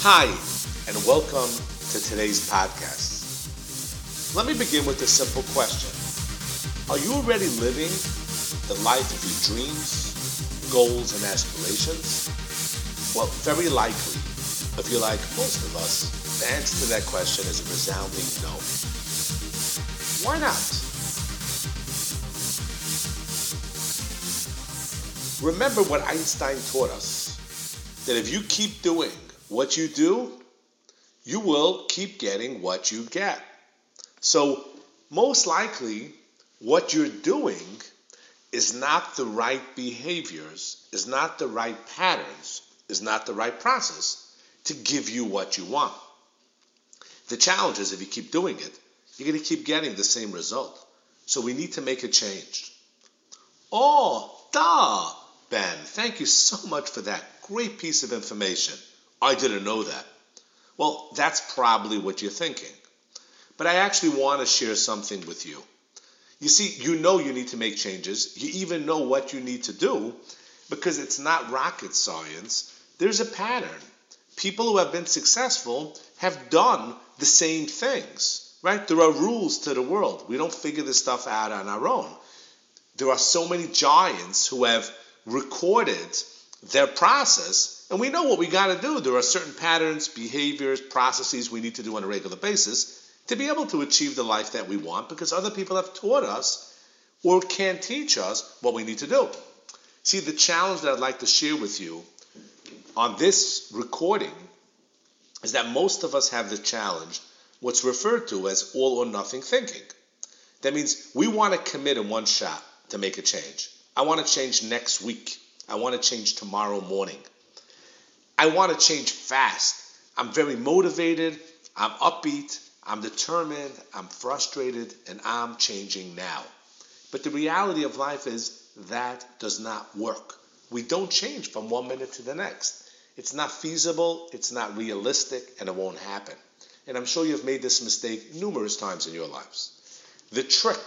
Hi, and welcome to today's podcast. Let me begin with a simple question Are you already living the life of your dreams, goals, and aspirations? Well, very likely, if you're like most of us, the answer to that question is a resounding no. Why not? Remember what Einstein taught us that if you keep doing what you do, you will keep getting what you get. So, most likely, what you're doing is not the right behaviors, is not the right patterns, is not the right process to give you what you want. The challenge is if you keep doing it, you're going to keep getting the same result. So we need to make a change. Oh, da, Ben, thank you so much for that great piece of information. I didn't know that. Well, that's probably what you're thinking. But I actually want to share something with you. You see, you know you need to make changes. You even know what you need to do because it's not rocket science. There's a pattern. People who have been successful have done the same things, right? There are rules to the world. We don't figure this stuff out on our own. There are so many giants who have recorded their process and we know what we got to do. There are certain patterns, behaviors, processes we need to do on a regular basis to be able to achieve the life that we want because other people have taught us or can teach us what we need to do. See, the challenge that I'd like to share with you on this recording is that most of us have the challenge, what's referred to as all or nothing thinking. That means we want to commit in one shot to make a change. I want to change next week. I want to change tomorrow morning. I want to change fast. I'm very motivated. I'm upbeat. I'm determined. I'm frustrated. And I'm changing now. But the reality of life is that does not work. We don't change from one minute to the next. It's not feasible, it's not realistic, and it won't happen. And I'm sure you've made this mistake numerous times in your lives. The trick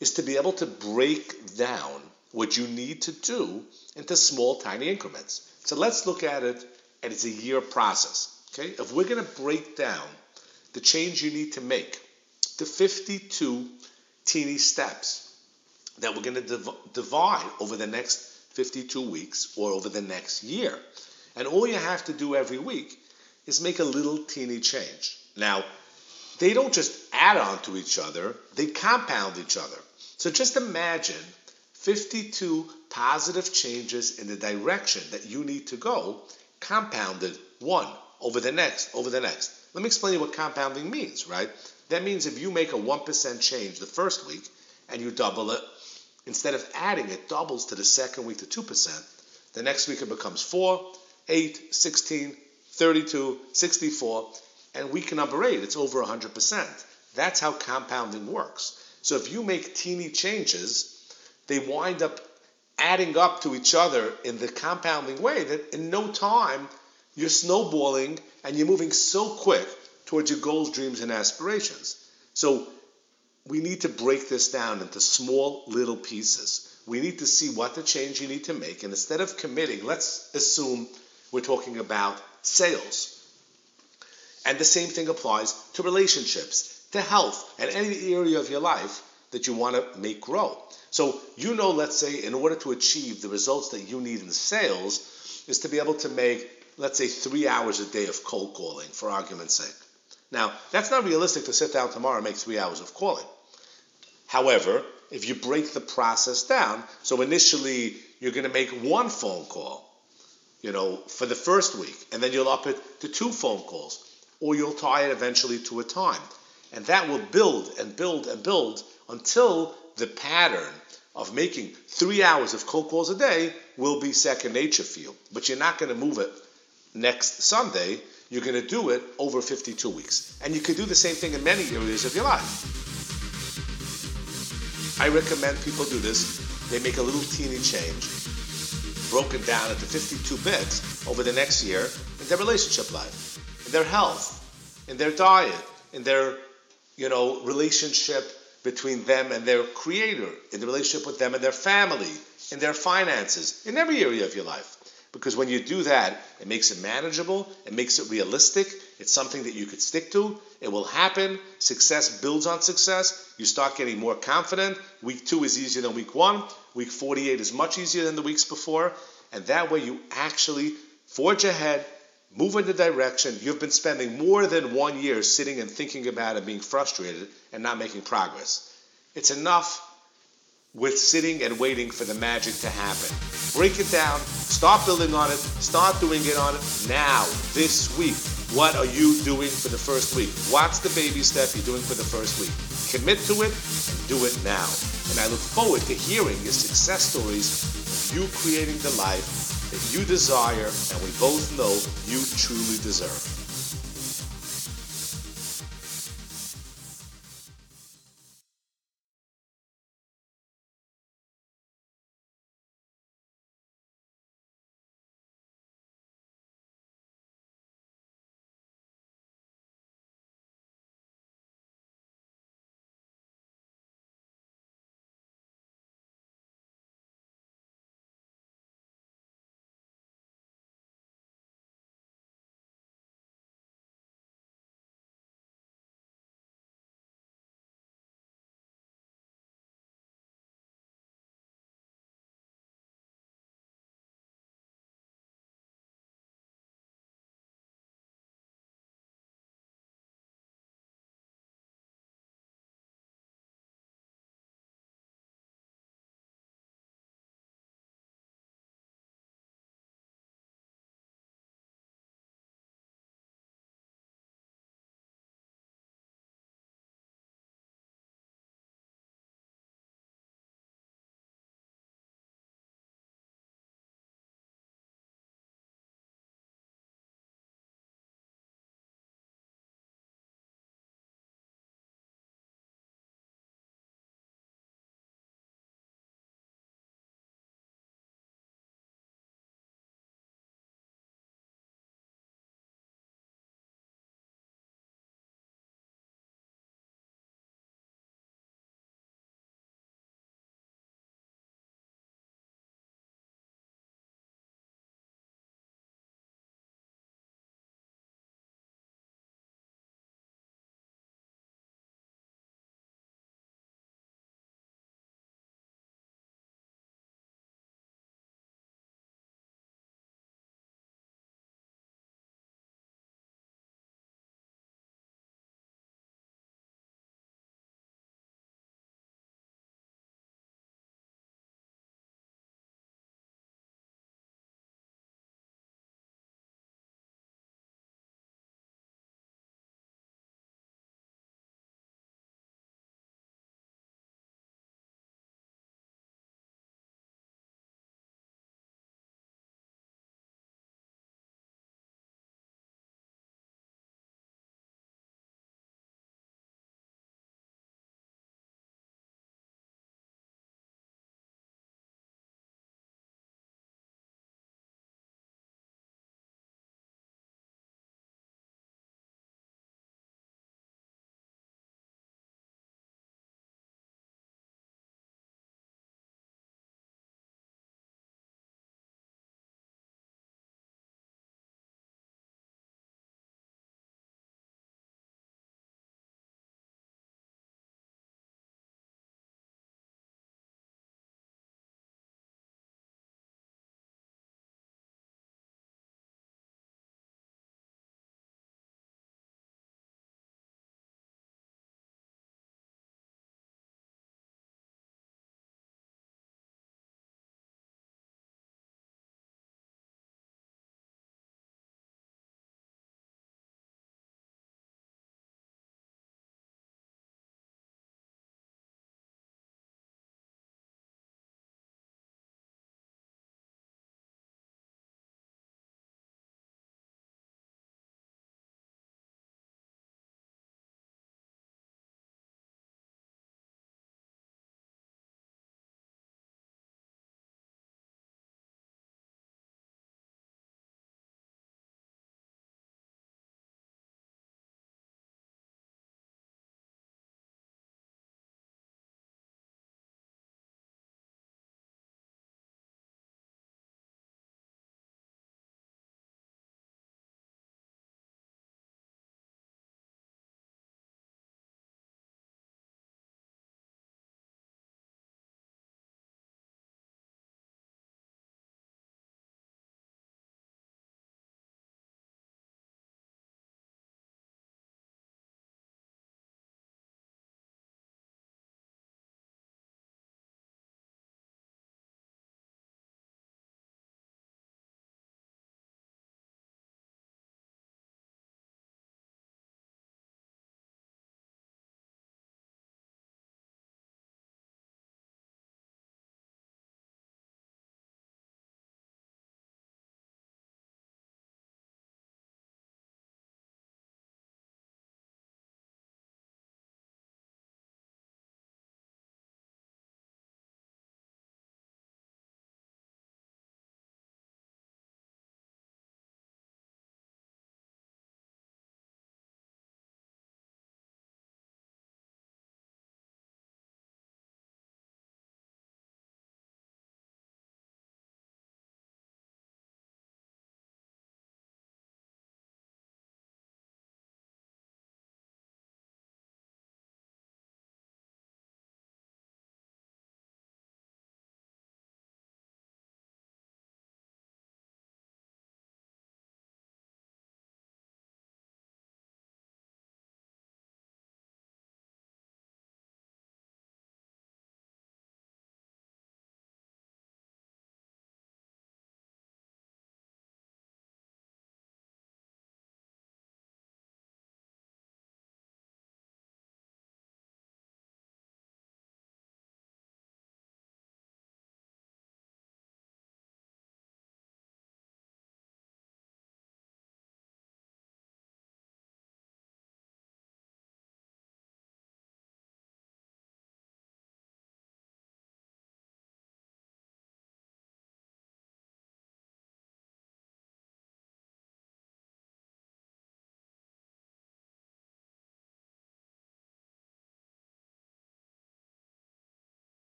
is to be able to break down what you need to do into small, tiny increments. So let's look at it, and it's a year process. Okay, if we're going to break down the change you need to make to 52 teeny steps that we're going to div- divide over the next 52 weeks or over the next year. And all you have to do every week is make a little teeny change. Now, they don't just add on to each other, they compound each other. So just imagine 52 positive changes in the direction that you need to go, compounded one over the next, over the next. Let me explain you what compounding means, right? That means if you make a 1% change the first week and you double it, instead of adding it doubles to the second week to 2%, the next week it becomes 4, 8, 16, 32, 64, and week number 8 it's over 100%. That's how compounding works. So if you make teeny changes, they wind up adding up to each other in the compounding way that in no time you're snowballing and you're moving so quick towards your goals, dreams, and aspirations. So we need to break this down into small little pieces. We need to see what the change you need to make. And instead of committing, let's assume we're talking about sales. And the same thing applies to relationships, to health, and any area of your life that you want to make grow. So you know, let's say, in order to achieve the results that you need in sales, is to be able to make, let's say, three hours a day of cold calling, for argument's sake. Now, that's not realistic to sit down tomorrow and make three hours of calling. However, if you break the process down, so initially you're going to make one phone call, you know, for the first week, and then you'll up it to two phone calls, or you'll tie it eventually to a time. And that will build and build and build until the pattern of making three hours of cold calls a day will be second nature for you. But you're not going to move it next Sunday, you're going to do it over 52 weeks. And you can do the same thing in many areas of your life. I recommend people do this. They make a little teeny change, broken down into 52 bits over the next year in their relationship life, in their health, in their diet, in their, you know, relationship between them and their creator, in the relationship with them and their family, in their finances, in every area of your life. Because when you do that, it makes it manageable, it makes it realistic, it's something that you could stick to, it will happen. Success builds on success. You start getting more confident. Week two is easier than week one. Week 48 is much easier than the weeks before. And that way you actually forge ahead, move in the direction. You've been spending more than one year sitting and thinking about and being frustrated, and not making progress. It's enough with sitting and waiting for the magic to happen. Break it down, start building on it, start doing it on it now, this week. What are you doing for the first week? What's the baby step you're doing for the first week? Commit to it and do it now. And I look forward to hearing your success stories of you creating the life that you desire and we both know you truly deserve.